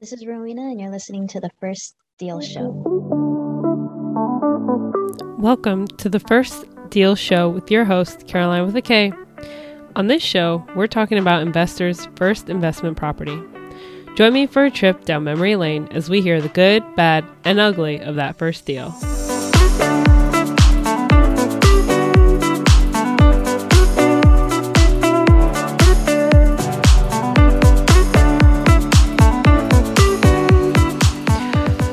This is Rowena, and you're listening to the First Deal Show. Welcome to the First Deal Show with your host, Caroline with a K. On this show, we're talking about investors' first investment property. Join me for a trip down memory lane as we hear the good, bad, and ugly of that first deal.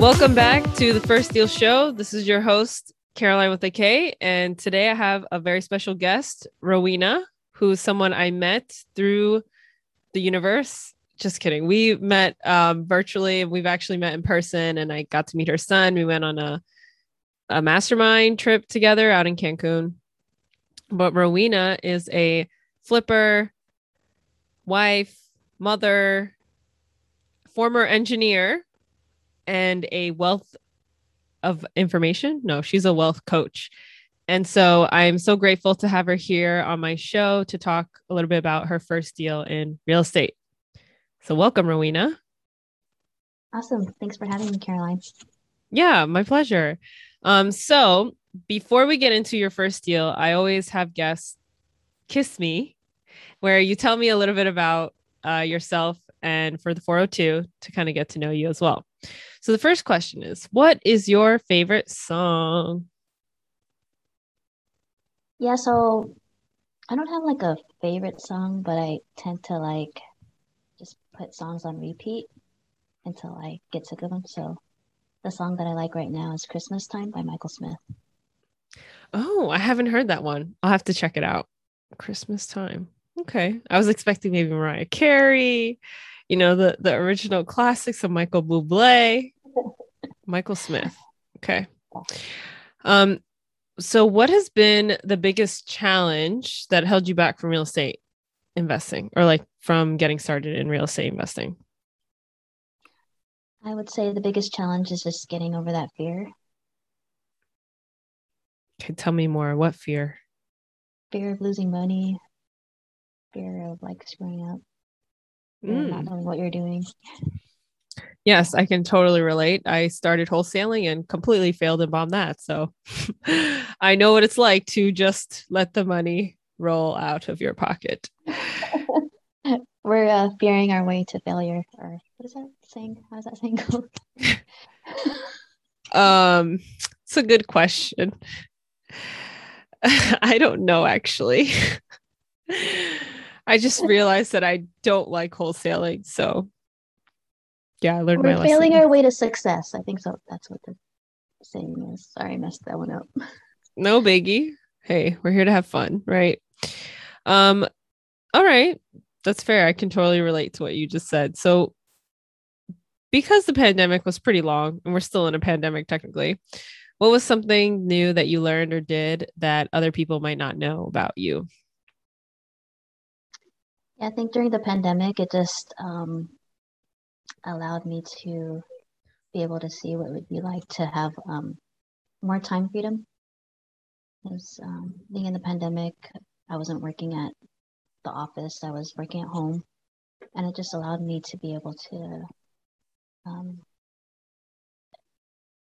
Welcome back to the First Deal Show. This is your host, Caroline with a K. And today I have a very special guest, Rowena, who's someone I met through the universe. Just kidding. We met um, virtually we've actually met in person. And I got to meet her son. We went on a, a mastermind trip together out in Cancun. But Rowena is a flipper, wife, mother, former engineer and a wealth of information. No, she's a wealth coach. And so I'm so grateful to have her here on my show to talk a little bit about her first deal in real estate. So, welcome, Rowena. Awesome. Thanks for having me, Caroline. Yeah, my pleasure. Um, so, before we get into your first deal, I always have guests kiss me, where you tell me a little bit about uh, yourself and for the 402 to kind of get to know you as well. So the first question is what is your favorite song? Yeah, so I don't have like a favorite song, but I tend to like just put songs on repeat until I get sick of them. So the song that I like right now is Christmas Time by Michael Smith. Oh, I haven't heard that one. I'll have to check it out. Christmas Time. Okay. I was expecting maybe Mariah Carey, you know, the the original classics of Michael Bublé. Michael Smith. Okay. Um, so what has been the biggest challenge that held you back from real estate investing or like from getting started in real estate investing? I would say the biggest challenge is just getting over that fear. Okay, tell me more. What fear? Fear of losing money, fear of like screwing up, mm. not knowing what you're doing. Yes, I can totally relate. I started wholesaling and completely failed and bombed that. So I know what it's like to just let the money roll out of your pocket. We're uh, fearing our way to failure. Or what is that saying? How does that saying go? um, it's a good question. I don't know actually. I just realized that I don't like wholesaling. So yeah, I learned We're my failing lesson. our way to success. I think so. That's what the saying is. Sorry, I messed that one up. No biggie. Hey, we're here to have fun, right? Um, all right. That's fair. I can totally relate to what you just said. So because the pandemic was pretty long and we're still in a pandemic technically, what was something new that you learned or did that other people might not know about you? Yeah, I think during the pandemic, it just um, allowed me to be able to see what it would be like to have um, more time freedom. Because um, being in the pandemic, I wasn't working at the office, I was working at home. And it just allowed me to be able to um,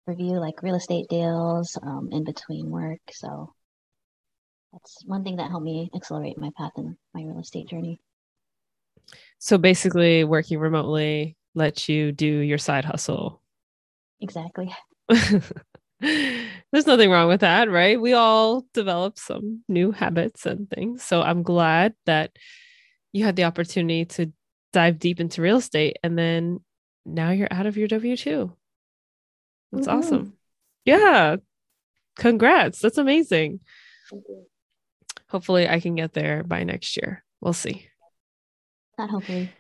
review like real estate deals um, in between work. So that's one thing that helped me accelerate my path in my real estate journey. So basically, working remotely lets you do your side hustle. Exactly. There's nothing wrong with that, right? We all develop some new habits and things. So I'm glad that you had the opportunity to dive deep into real estate and then now you're out of your W 2. That's mm-hmm. awesome. Yeah. Congrats. That's amazing. Hopefully, I can get there by next year. We'll see. Not hopefully.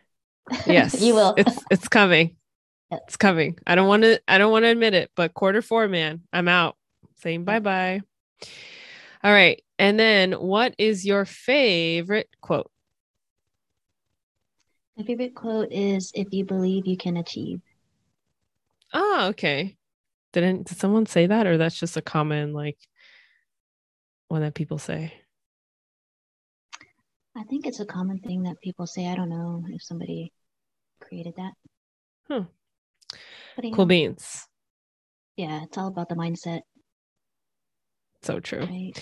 Yes. you will. it's it's coming. It's coming. I don't want to I don't want to admit it, but quarter 4 man, I'm out. Saying bye-bye. All right. And then what is your favorite quote? My favorite quote is if you believe you can achieve. Oh, okay. Didn't did someone say that or that's just a common like one that people say? I think it's a common thing that people say. I don't know if somebody created that. But, Cool know, beans. yeah, it's all about the mindset, So true. right?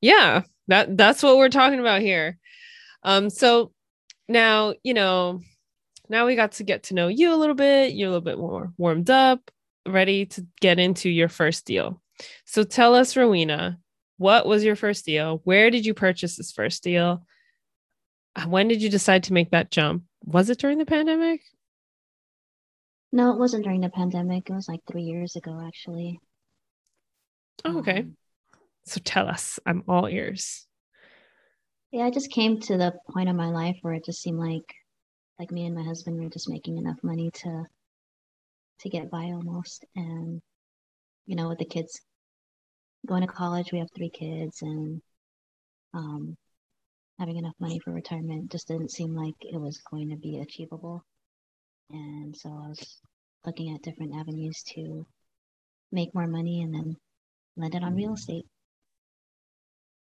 Yeah, that that's what we're talking about here. Um, so now you know, now we got to get to know you a little bit. You're a little bit more warmed up, ready to get into your first deal. So tell us, Rowena, what was your first deal? Where did you purchase this first deal? When did you decide to make that jump? Was it during the pandemic? No, it wasn't during the pandemic. It was like three years ago, actually. Oh, okay. Um, So tell us. I'm all ears. yeah, I just came to the point of my life where it just seemed like, like me and my husband were just making enough money to, to get by almost. And, you know, with the kids going to college, we have three kids, and um, having enough money for retirement just didn't seem like it was going to be achievable. And so I was looking at different avenues to make more money and then landed on real estate.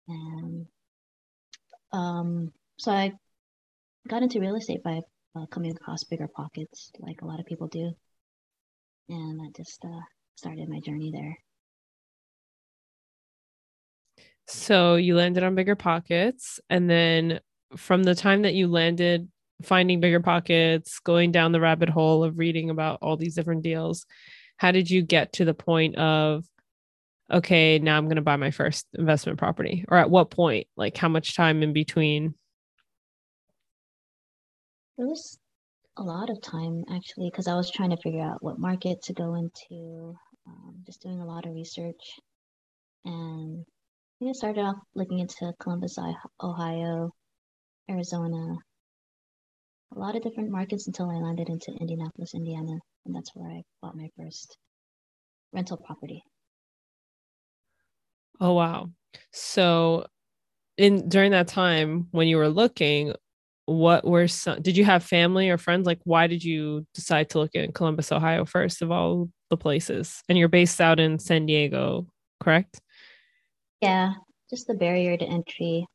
And um, so I got into real estate by uh, coming across BiggerPockets, like a lot of people do. And that just uh, started my journey there. So you landed on BiggerPockets. And then from the time that you landed finding BiggerPockets, going down the rabbit hole of reading about all these different deals, how did you get to the point of, okay, now I'm going to buy my first investment property? Or at what point? Like how much time in between? It was a lot of time actually, because I was trying to figure out what market to go into, um, just doing a lot of research. And I started off looking into Columbus, Ohio, Arizona, a lot of different markets until I landed into Indianapolis, Indiana. And that's where I bought my first rental property. Oh, wow. So in during that time when you were looking, what were some did you have family or friends like why did you decide to look in columbus ohio first of all the places and you're based out in san diego correct Yeah, just the barrier to entry.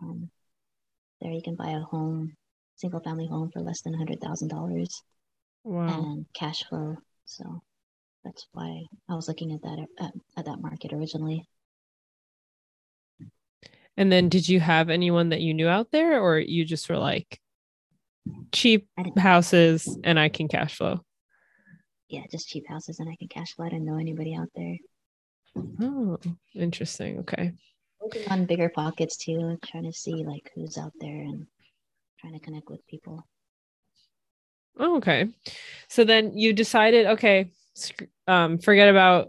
Um, there you can buy a home, single family home for less than $100,000 wow and cash flow. So that's why I was looking at that at, at that market originally. and then did you have anyone that you knew out there or you just were like cheap houses and i can cash flow yeah, just cheap houses and I can cash flow. I didn't know anybody out there. Oh interesting okay Working on BiggerPockets too, trying to see like who's out there and trying to connect with people. Oh, okay. So then you decided, okay, um, forget about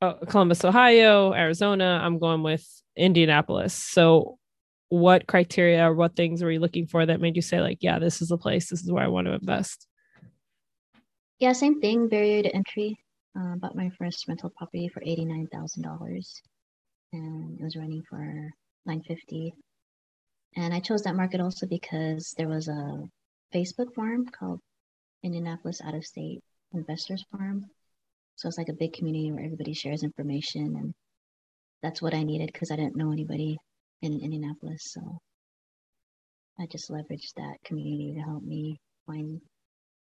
uh, Columbus, Ohio, Arizona. I'm going with Indianapolis. So, what criteria or what things were you looking for that made you say, like, yeah, this is the place. This is where I want to invest? Yeah, same thing, barrier to entry. Uh, bought my first rental property for eighty-nine thousand dollars, and it was running for nine fifty. And I chose that market also because there was a Facebook forum called Indianapolis Out of State Investors Forum. So it's like a big community where everybody shares information, and that's what I needed because I didn't know anybody in Indianapolis. So I just leveraged that community to help me find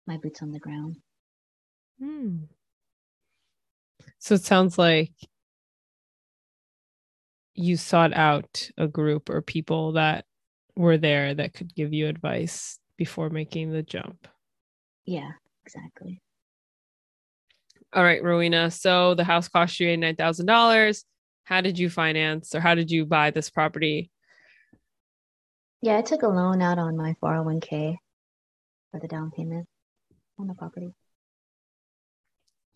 my boots on the ground. Hmm. So it sounds like you sought out a group or people that were there that could give you advice before making the jump. Yeah, exactly. All right, Rowena. So the house cost you $89,000. How did you finance or how did you buy this property? Yeah, I took a loan out on my 401k for the down payment on the property.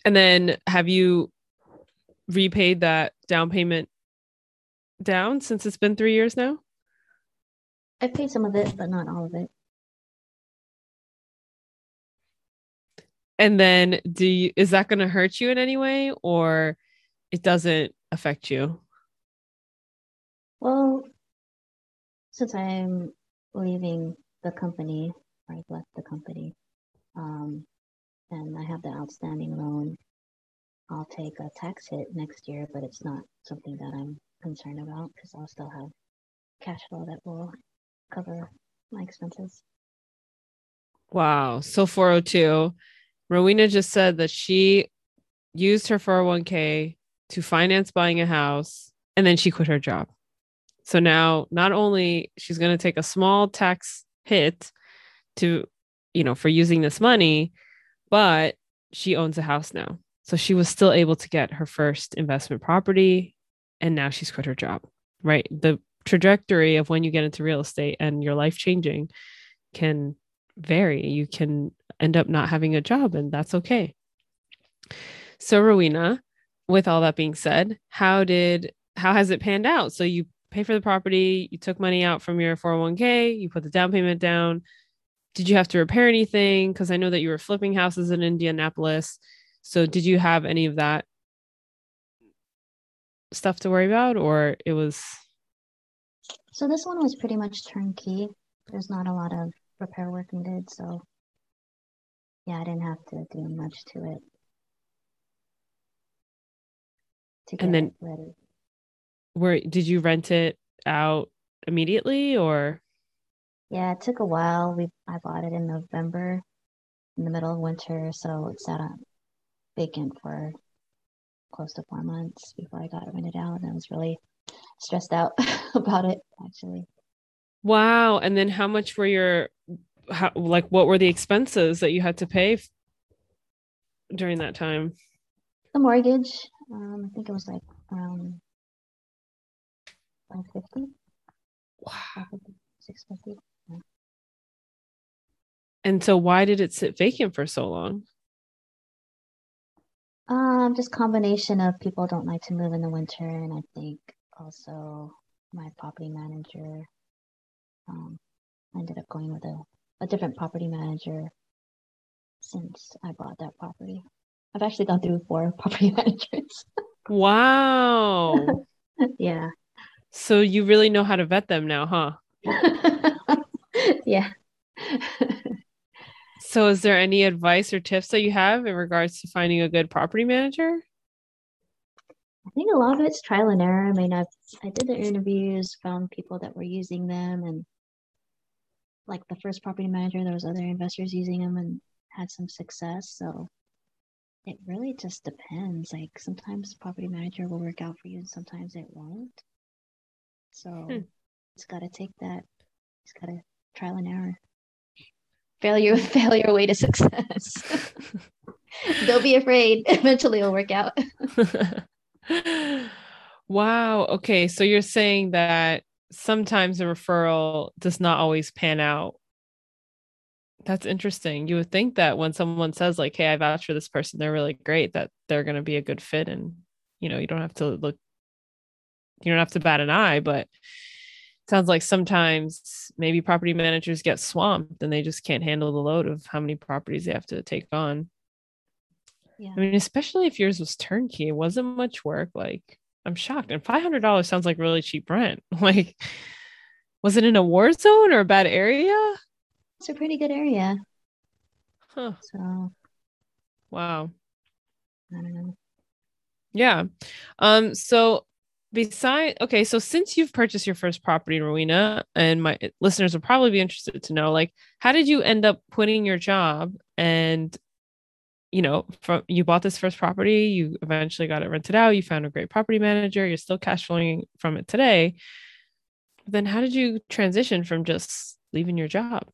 And then have you repaid that down payment down since it's been three years now? I paid some of it, but not all of it. And then do you is that going to hurt you in any way or it doesn't affect you? Well, since I'm leaving the company, or I've left the company, um, and I have the outstanding loan, I'll take a tax hit next year, but it's not something that I'm concerned about because I'll still have cash flow that will cover my expenses. Wow. So 402 Rowena just said that she used her 401k to finance buying a house and then she quit her job. So now not only she's going to take a small tax hit to you know for using this money, but she owns a house now. So she was still able to get her first investment property and now she's quit her job. Right? The trajectory of when you get into real estate and your life changing can vary. You can end up not having a job and that's okay. So Rowena, with all that being said, how did how has it panned out? So you pay for the property, you took money out from your 401k, you put the down payment down. Did you have to repair anything? Because I know that you were flipping houses in Indianapolis. So did you have any of that stuff to worry about or it was So this one was pretty much turnkey. There's not a lot of repair work needed, so yeah, I didn't have to do much to it. To and then where did you rent it out immediately or yeah it took a while we i bought it in november in the middle of winter so it sat on vacant for close to four months before i got it rented out and i was really stressed out about it actually wow and then how much were your how, like what were the expenses that you had to pay f- during that time the mortgage um, i think it was like around 550. Wow. 650. And so why did it sit vacant for so long? Um, just combination of people don't like to move in the winter, and I think also my property manager um ended up going with a, a different property manager since I bought that property. I've actually gone through four property managers. wow. yeah. So you really know how to vet them now, huh? yeah. So is there any advice or tips that you have in regards to finding a good property manager? I think a lot of it's trial and error. I mean, i I did the interviews, found people that were using them, and like the first property manager, there was other investors using them and had some success. So it really just depends. Like sometimes property manager will work out for you, and sometimes it won't. So hmm. it's got to take that. It's got to trial and error. Failure, failure, way to success. Don't be afraid. Eventually, it'll work out. wow. Okay, so you're saying that sometimes a referral does not always pan out. That's interesting. You would think that when someone says like, "Hey, I vouch for this person. They're really great," that they're going to be a good fit, and you know, you don't have to look you don't have to bat an eye, but sounds like sometimes maybe property managers get swamped and they just can't handle the load of how many properties they have to take on. Yeah. I mean, especially if yours was turnkey, it wasn't much work. Like, I'm shocked. And $500 sounds like really cheap rent. Like, was it in a war zone or a bad area? It's a pretty good area. Huh. So, wow. I don't know. Yeah. Um, so beside okay so since you've purchased your first property rowena and my listeners will probably be interested to know like how did you end up quitting your job? And you know from you bought this first property you eventually got it rented out you found a great property manager you're still cash flowing from it today. Then how did you transition from just leaving your job?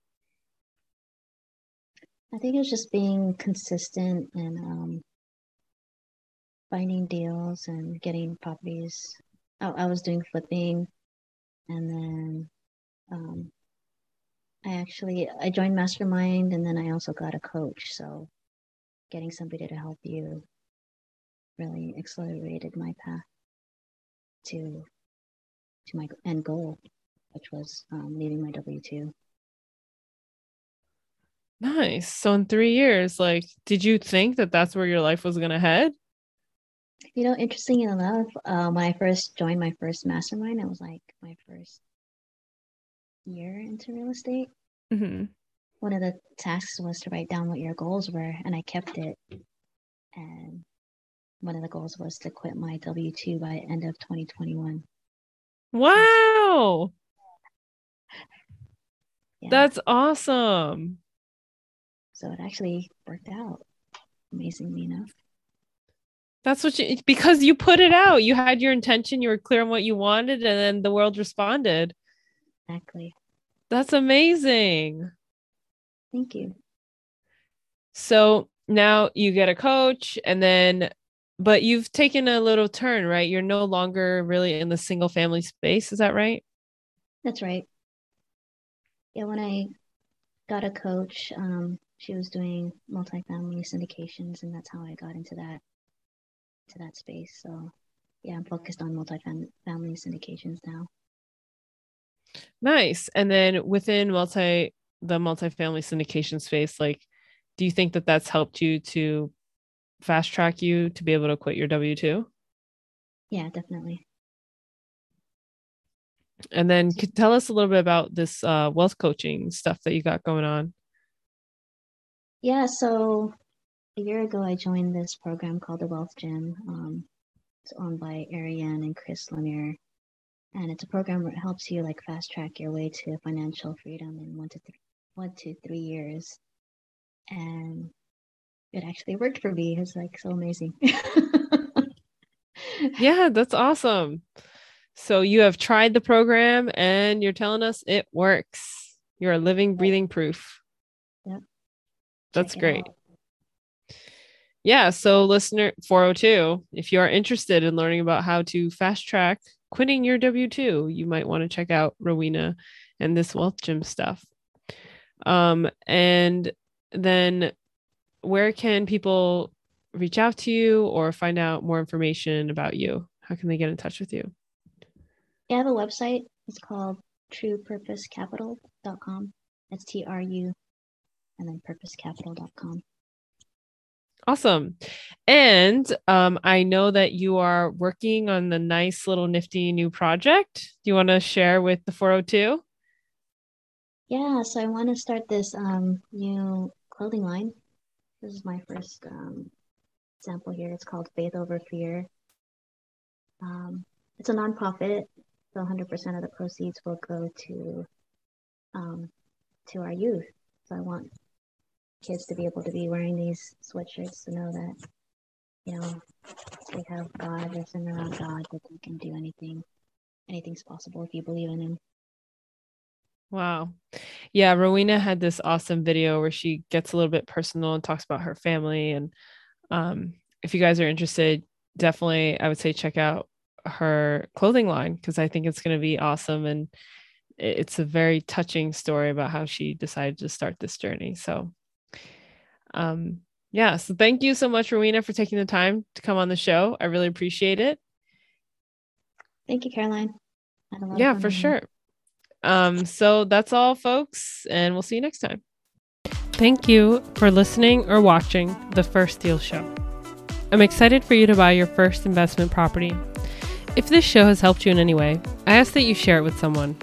I think it was just being consistent and um, finding deals and getting properties I, I was doing flipping, and then um, I actually I joined Mastermind, and then I also got a coach. So getting somebody to help you really accelerated my path to to my end goal, which was um, leaving my W two. Nice. So in three years, like, did you think that that's where your life was gonna head? You know, interesting enough, uh, when I first joined my first mastermind, it was like my first year into real estate. Mm-hmm. One of the tasks was to write down what your goals were, and I kept it. And one of the goals was to quit my W two by end of 2021. Wow, yeah. that's awesome. So it actually worked out. amazingly enough. That's what you because you put it out. You had your intention, you were clear on what you wanted, and then the world responded. Exactly. That's amazing. Thank you. So now you get a coach, and then, but you've taken a little turn, right? You're no longer really in the single family space. Is that right? That's right. Yeah, when I got a coach, um, she was doing multifamily syndications, and that's how I got into that to that space. So yeah, I'm focused on multifamily syndications now. Nice. And then within multi the multifamily syndication space, like, do you think that that's helped you to fast track you to be able to quit your W two? Yeah, definitely. And then could tell us a little bit about this uh, wealth coaching stuff that you got going on. Yeah, so a year ago, I joined this program called the Wealth Gym. Um, it's owned by Ariane and Chris Lemire, and it's a program that helps you like fast track your way to financial freedom in one to three, one to three years. And it actually worked for me. It's like so amazing. yeah, that's awesome. So you have tried the program and you're telling us it works. You're a living, breathing proof. Yep. That's great. Out. Yeah. So, listener 402, if you are interested in learning about how to fast track quitting your W 2, you might want to check out Rowena and this Wealth Gym stuff. Um, and then where can people reach out to you or find out more information about you? How can they get in touch with you? I have a website. It's called truepurposecapital.com. That's T R U and then purposecapital.com. Awesome. And um, I know that you are working on the nice little nifty new project. Do you want to share with the 402? Yeah, so I want to start this um, new clothing line. This is my first um, example here. It's called Faith Over Fear. Um, it's a nonprofit, so 100% of the proceeds will go to um, to our youth. So I want kids to be able to be wearing these sweatshirts to know that, you know, they have God, they're centered around God, that they can do anything. Anything's possible if you believe in Him. Wow. Yeah, Rowena had this awesome video where she gets a little bit personal and talks about her family. And um, if you guys are interested, definitely, I would say check out her clothing line because I think it's going to be awesome. And it's a very touching story about how she decided to start this journey. So um, yeah, so thank you so much, Rowena, for taking the time to come on the show. I really appreciate it. Thank you, Caroline. Yeah, for sure. Um, so that's all, folks, and we'll see you next time. Thank you for listening or watching the First Deal Show. I'm excited for you to buy your first investment property. If this show has helped you in any way, I ask that you share it with someone